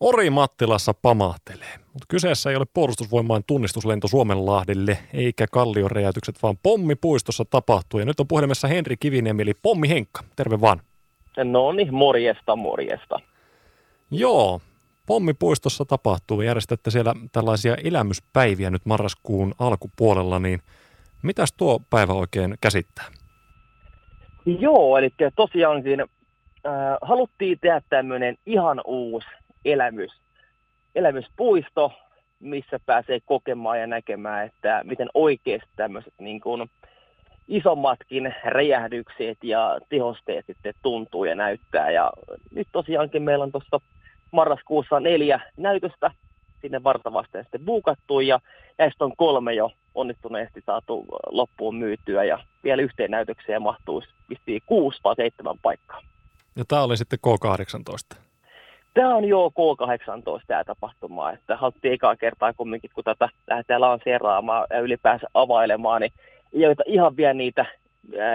Ori Mattilassa pamahtelee, mutta kyseessä ei ole puolustusvoimain tunnistuslento Suomenlahdelle, eikä kallioräjäytykset, vaan pommipuistossa tapahtuu. Ja nyt on puhelimessa Henri Kiviniemi, eli Pommi Henkka. Terve vaan. No niin, morjesta, morjesta. Joo, pommipuistossa tapahtuu. Järjestätte siellä tällaisia elämyspäiviä nyt marraskuun alkupuolella, niin mitäs tuo päivä oikein käsittää? Joo, eli tosiaankin äh, haluttiin tehdä tämmöinen ihan uusi elämys, elämyspuisto, missä pääsee kokemaan ja näkemään, että miten oikeasti tämmöiset niin kuin isommatkin räjähdykset ja tehosteet sitten tuntuu ja näyttää. Ja nyt tosiaankin meillä on tuossa marraskuussa neljä näytöstä sinne vartavasti sitten buukattu ja näistä on kolme jo onnistuneesti saatu loppuun myytyä ja vielä yhteen näytökseen vissiin kuusi vai seitsemän paikkaa. Ja tämä oli sitten K18. Tämä on jo K18 tämä tapahtuma, että haluttiin ekaa kertaa kumminkin, kun tätä lähdetään lanseeraamaan ja ylipäänsä availemaan, niin ei ihan vielä niitä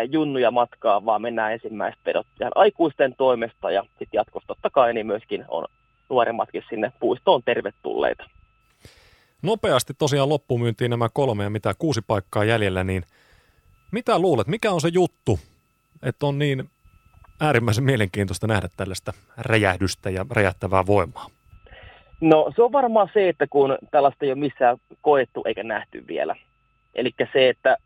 junnuja matkaa, vaan mennään ensimmäiset pedot ihan aikuisten toimesta ja sitten jatkossa totta kai niin myöskin on nuoremmatkin sinne puistoon tervetulleita. Nopeasti tosiaan loppumyyntiin nämä kolme ja mitä kuusi paikkaa jäljellä, niin mitä luulet, mikä on se juttu, että on niin äärimmäisen mielenkiintoista nähdä tällaista räjähdystä ja räjähtävää voimaa? No se on varmaan se, että kun tällaista ei ole missään koettu eikä nähty vielä. Eli se, että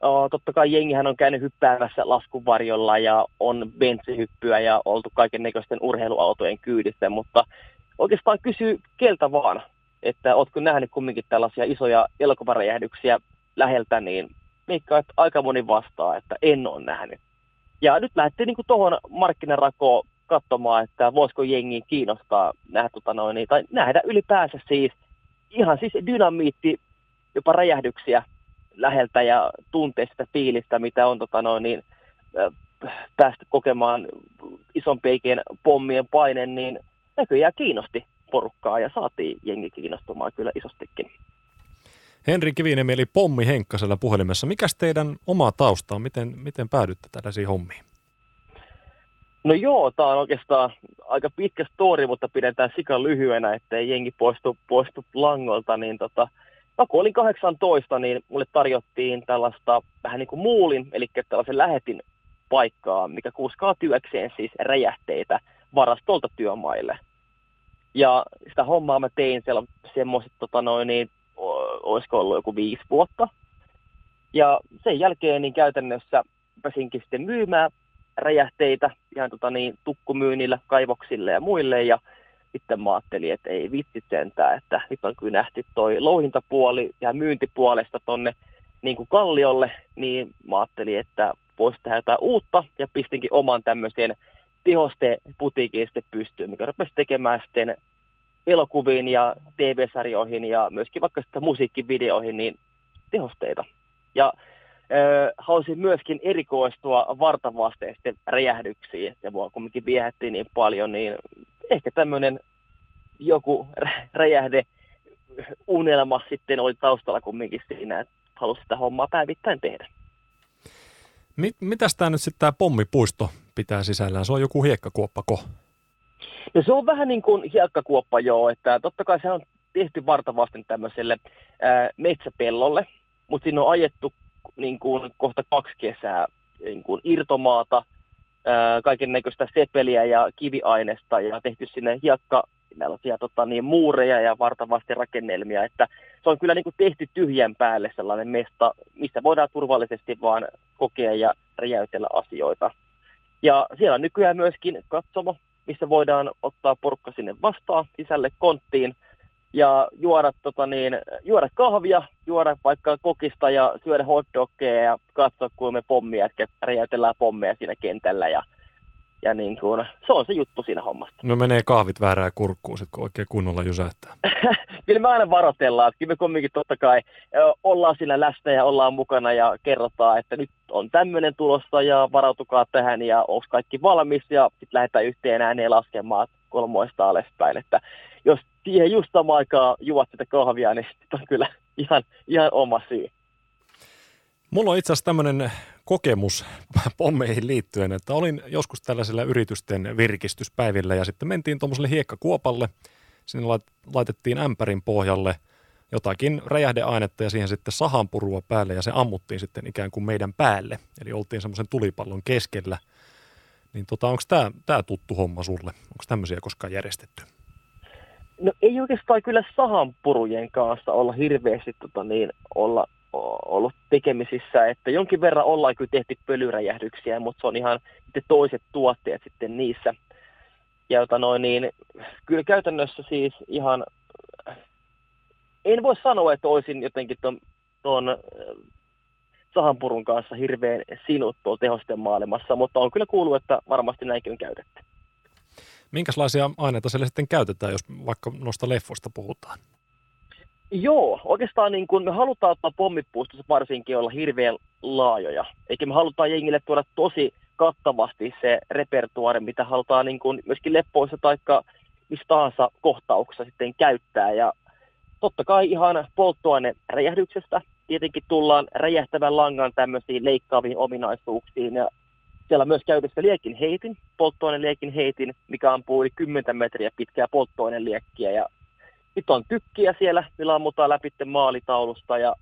o, totta kai jengihän on käynyt hyppäämässä laskuvarjolla ja on bensihyppyä ja oltu kaiken näköisten urheiluautojen kyydissä, mutta oikeastaan kysyy keltä vaan, että ootko nähnyt kumminkin tällaisia isoja elokuvaräjähdyksiä läheltä, niin että aika moni vastaa, että en ole nähnyt. Ja nyt lähdettiin niin tuohon markkinarakoon katsomaan, että voisiko jengi kiinnostaa nähdä, tota noin, tai nähdä ylipäänsä siis ihan siis dynamiitti, jopa räjähdyksiä läheltä ja tuntee sitä fiilistä, mitä on tota noin, niin, päästä kokemaan isompienkin pommien paine, niin näköjään kiinnosti porukkaa ja saatiin jengi kiinnostumaan kyllä isostikin. Henri Kiviniemi eli Pommi Henkkasella puhelimessa. Mikäs teidän oma tausta on? Miten, miten päädytte tällaisiin hommiin? No joo, tämä on oikeastaan aika pitkä story, mutta pidetään sikan lyhyenä, ettei jengi poistu, poistu langolta. Niin tota, no kun olin 18, niin mulle tarjottiin tällaista vähän niin kuin muulin, eli tällaisen lähetin paikkaa, mikä kuuskaa työkseen siis räjähteitä varastolta työmaille. Ja sitä hommaa mä tein siellä semmoiset tota noin, niin olisiko ollut joku viisi vuotta. Ja sen jälkeen niin käytännössä pääsinkin sitten myymään räjähteitä ihan tota niin, tukkumyynnillä kaivoksille ja muille. Ja sitten mä ajattelin, että ei vitsi sentään, että nyt on kyllä nähty toi louhintapuoli ja myyntipuolesta tonne niin kuin kalliolle, niin mä ajattelin, että voisi tehdä jotain uutta ja pistinkin oman tämmöisen tehosteputiikin sitten pystyyn, mikä rupesi tekemään sitten elokuviin ja TV-sarjoihin ja myöskin vaikka sitten musiikkivideoihin niin tehosteita. Ja ö, halusin myöskin erikoistua vartavasteisten räjähdyksiin, ja mua kumminkin viehätti niin paljon, niin ehkä tämmöinen joku räjähde unelma sitten oli taustalla kumminkin siinä, että halusin sitä hommaa päivittäin tehdä. Mit, mitäs tämä nyt sitten tämä pommipuisto pitää sisällään? Se on joku hiekkakuoppako? Ja se on vähän niin kuin hiekkakuoppa joo, että totta kai se on tehty vartavasten tämmöiselle ää, metsäpellolle, mutta siinä on ajettu niin kuin kohta kaksi kesää niin kuin irtomaata, kaiken näköistä sepeliä ja kiviainesta ja tehty sinne hiekka tällaisia tota, niin, muureja ja vartavasti rakennelmia, että se on kyllä niin kuin tehty tyhjän päälle sellainen mesta, missä voidaan turvallisesti vaan kokea ja räjäytellä asioita. Ja siellä on nykyään myöskin katsomo, missä voidaan ottaa porukka sinne vastaan sisälle konttiin ja juoda, tota niin, juoda kahvia, juoda vaikka kokista ja syödä hotdoggeja ja katsoa, kun me pommia, että räjäytellään pommeja siinä kentällä ja ja niin kuin, se on se juttu siinä hommassa. No menee kahvit väärää kurkkuun sitten, kun oikein kunnolla jysähtää. kyllä me aina varoitellaan, että kyllä me kumminkin totta kai ollaan siinä läsnä ja ollaan mukana ja kerrotaan, että nyt on tämmöinen tulossa ja varautukaa tähän ja onko kaikki valmis ja sitten lähdetään yhteen ääneen laskemaan kolmoista alaspäin, että jos siihen just samaan aikaan juot sitä kahvia, niin sitten on kyllä ihan, ihan oma syy. Mulla on itse asiassa tämmöinen kokemus pommeihin liittyen, että olin joskus tällaisella yritysten virkistyspäivillä ja sitten mentiin tuommoiselle hiekkakuopalle. sinne laitettiin ämpärin pohjalle jotakin räjähdeainetta ja siihen sitten sahanpurua päälle ja se ammuttiin sitten ikään kuin meidän päälle. Eli oltiin semmoisen tulipallon keskellä. Niin tota, onko tämä tää tuttu homma sulle? Onko tämmöisiä koskaan järjestetty? No ei oikeastaan kyllä sahanpurujen kanssa olla hirveästi tota, niin, olla ollut tekemisissä, että jonkin verran ollaan kyllä tehty pölyräjähdyksiä, mutta se on ihan toiset tuotteet sitten niissä. Ja jota noin, niin, kyllä käytännössä siis ihan, en voi sanoa, että olisin jotenkin tuon, tuon sahanpurun kanssa hirveän sinut tuolla tehosten maailmassa, mutta on kyllä kuullut, että varmasti näinkin on käytetty. Minkälaisia aineita siellä sitten käytetään, jos vaikka noista leffoista puhutaan? Joo, oikeastaan niin kun me halutaan ottaa pommipuistossa varsinkin olla hirveän laajoja. Eikä me halutaan jengille tuoda tosi kattavasti se repertuaari, mitä halutaan niin kun myöskin leppoissa tai mistä tahansa kohtauksessa sitten käyttää. Ja totta kai ihan polttoaineräjähdyksestä tietenkin tullaan räjähtävän langan tämmöisiin leikkaaviin ominaisuuksiin. Ja siellä myös käytössä liekin heitin, polttoaineliekin heitin, mikä ampuu yli 10 metriä pitkää polttoaineliekkiä. Ja nyt on tykkiä siellä, millä ammutaan läpi maalitaulusta ja,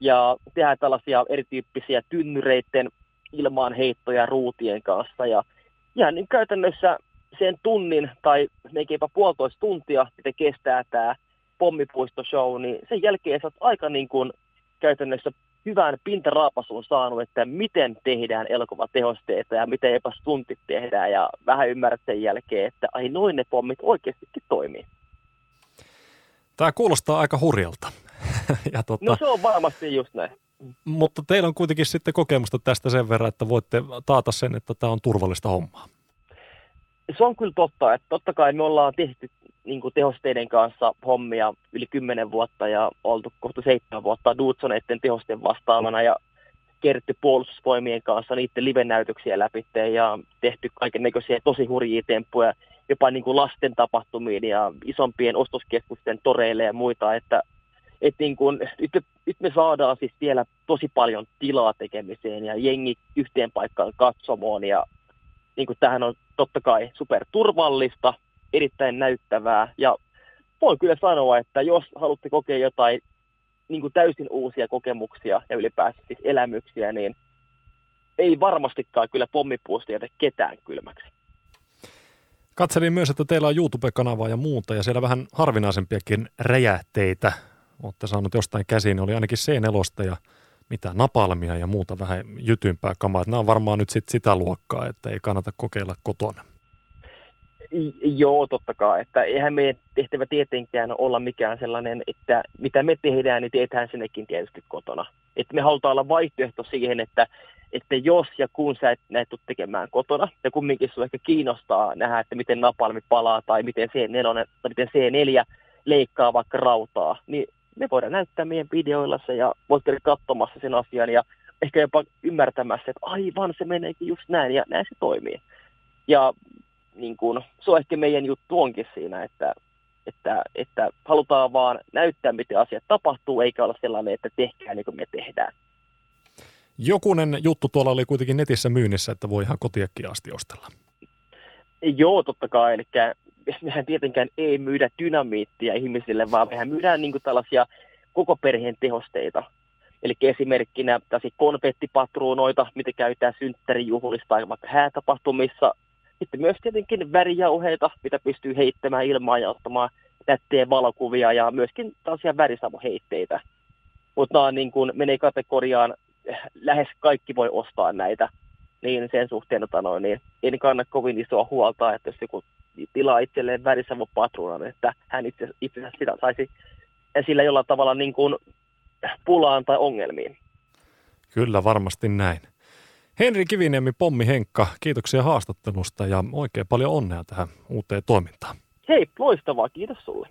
ja tehdään tällaisia erityyppisiä tynnyreiden ilmaan heittoja ruutien kanssa. Ja ihan niin käytännössä sen tunnin tai melkeinpä puolitoista tuntia, mitä kestää tämä pommipuistoshow, niin sen jälkeen sä oot aika niin kuin käytännössä hyvän pintaraapasun saanut, että miten tehdään elokuvatehosteita ja miten epäs tuntit tehdään ja vähän ymmärrät sen jälkeen, että ai noin ne pommit oikeastikin toimii. Tämä kuulostaa aika hurjalta. ja tota, no se on varmasti just näin. Mutta teillä on kuitenkin sitten kokemusta tästä sen verran, että voitte taata sen, että tämä on turvallista hommaa. Se on kyllä totta, että totta kai me ollaan tehty niin tehosteiden kanssa hommia yli 10 vuotta ja oltu kohta 7 vuotta Dudsoneiden tehosten vastaamana ja kertty puolustusvoimien kanssa niiden live-näytöksiä läpi ja tehty kaiken näköisiä tosi hurjia temppuja jopa niin kuin lasten tapahtumiin ja isompien ostoskeskusten toreille ja muita, että että niin kuin, nyt, me, nyt me saadaan siis vielä tosi paljon tilaa tekemiseen ja jengi yhteen paikkaan katsomoon ja niin kuin tähän on totta kai superturvallista, erittäin näyttävää ja voin kyllä sanoa, että jos haluatte kokea jotain niin kuin täysin uusia kokemuksia ja ylipäänsä siis elämyksiä, niin ei varmastikaan kyllä pommipuusta jätä ketään kylmäksi. Katselin myös, että teillä on YouTube-kanavaa ja muuta, ja siellä vähän harvinaisempiakin räjähteitä olette saanut jostain käsiin. Oli ainakin C4 ja mitä napalmia ja muuta vähän jytympää kamaa. Nämä on varmaan nyt sit sitä luokkaa, että ei kannata kokeilla kotona. Joo, totta kai. Että eihän meidän tehtävä tietenkään olla mikään sellainen, että mitä me tehdään, niin teetään sinnekin tietysti kotona. Että me halutaan olla vaihtoehto siihen, että, että jos ja kun sä et tule tekemään kotona, ja kumminkin sinua ehkä kiinnostaa nähdä, että miten napalmi palaa tai miten C4, tai miten C4 leikkaa vaikka rautaa, niin me voidaan näyttää meidän videoilla se ja voit käydä katsomassa sen asian ja ehkä jopa ymmärtämässä, että aivan se meneekin just näin ja näin se toimii. Ja niin kun, se on ehkä meidän juttu onkin siinä, että, että, että halutaan vaan näyttää, miten asiat tapahtuu, eikä olla sellainen, että tehkää niin kuin me tehdään. Jokunen juttu tuolla oli kuitenkin netissä myynnissä, että voi ihan kotiakin asti ostella. Joo, totta kai. Eli mehän tietenkään ei myydä dynamiittia ihmisille, vaan mehän myydään niin tällaisia koko perheen tehosteita. Eli esimerkkinä tällaisia konfettipatruunoita, mitä käytetään synttärijuhlissa tai vaikka häätapahtumissa. Sitten myös tietenkin värijauheita, mitä pystyy heittämään ilmaan ja ottamaan tättien valokuvia ja myöskin tällaisia värisavuheitteitä. Mutta nämä niin kuin menee kategoriaan, lähes kaikki voi ostaa näitä niin sen suhteen että noin, niin en kanna kovin isoa huolta, että jos joku tilaa itselleen värisavupatruunan, että hän itse, itse asiassa sitä saisi sillä jollain tavalla niin kuin pulaan tai ongelmiin. Kyllä, varmasti näin. Henri Kiviniemi, Pommi Henkka, kiitoksia haastattelusta ja oikein paljon onnea tähän uuteen toimintaan. Hei, loistavaa, kiitos sulle.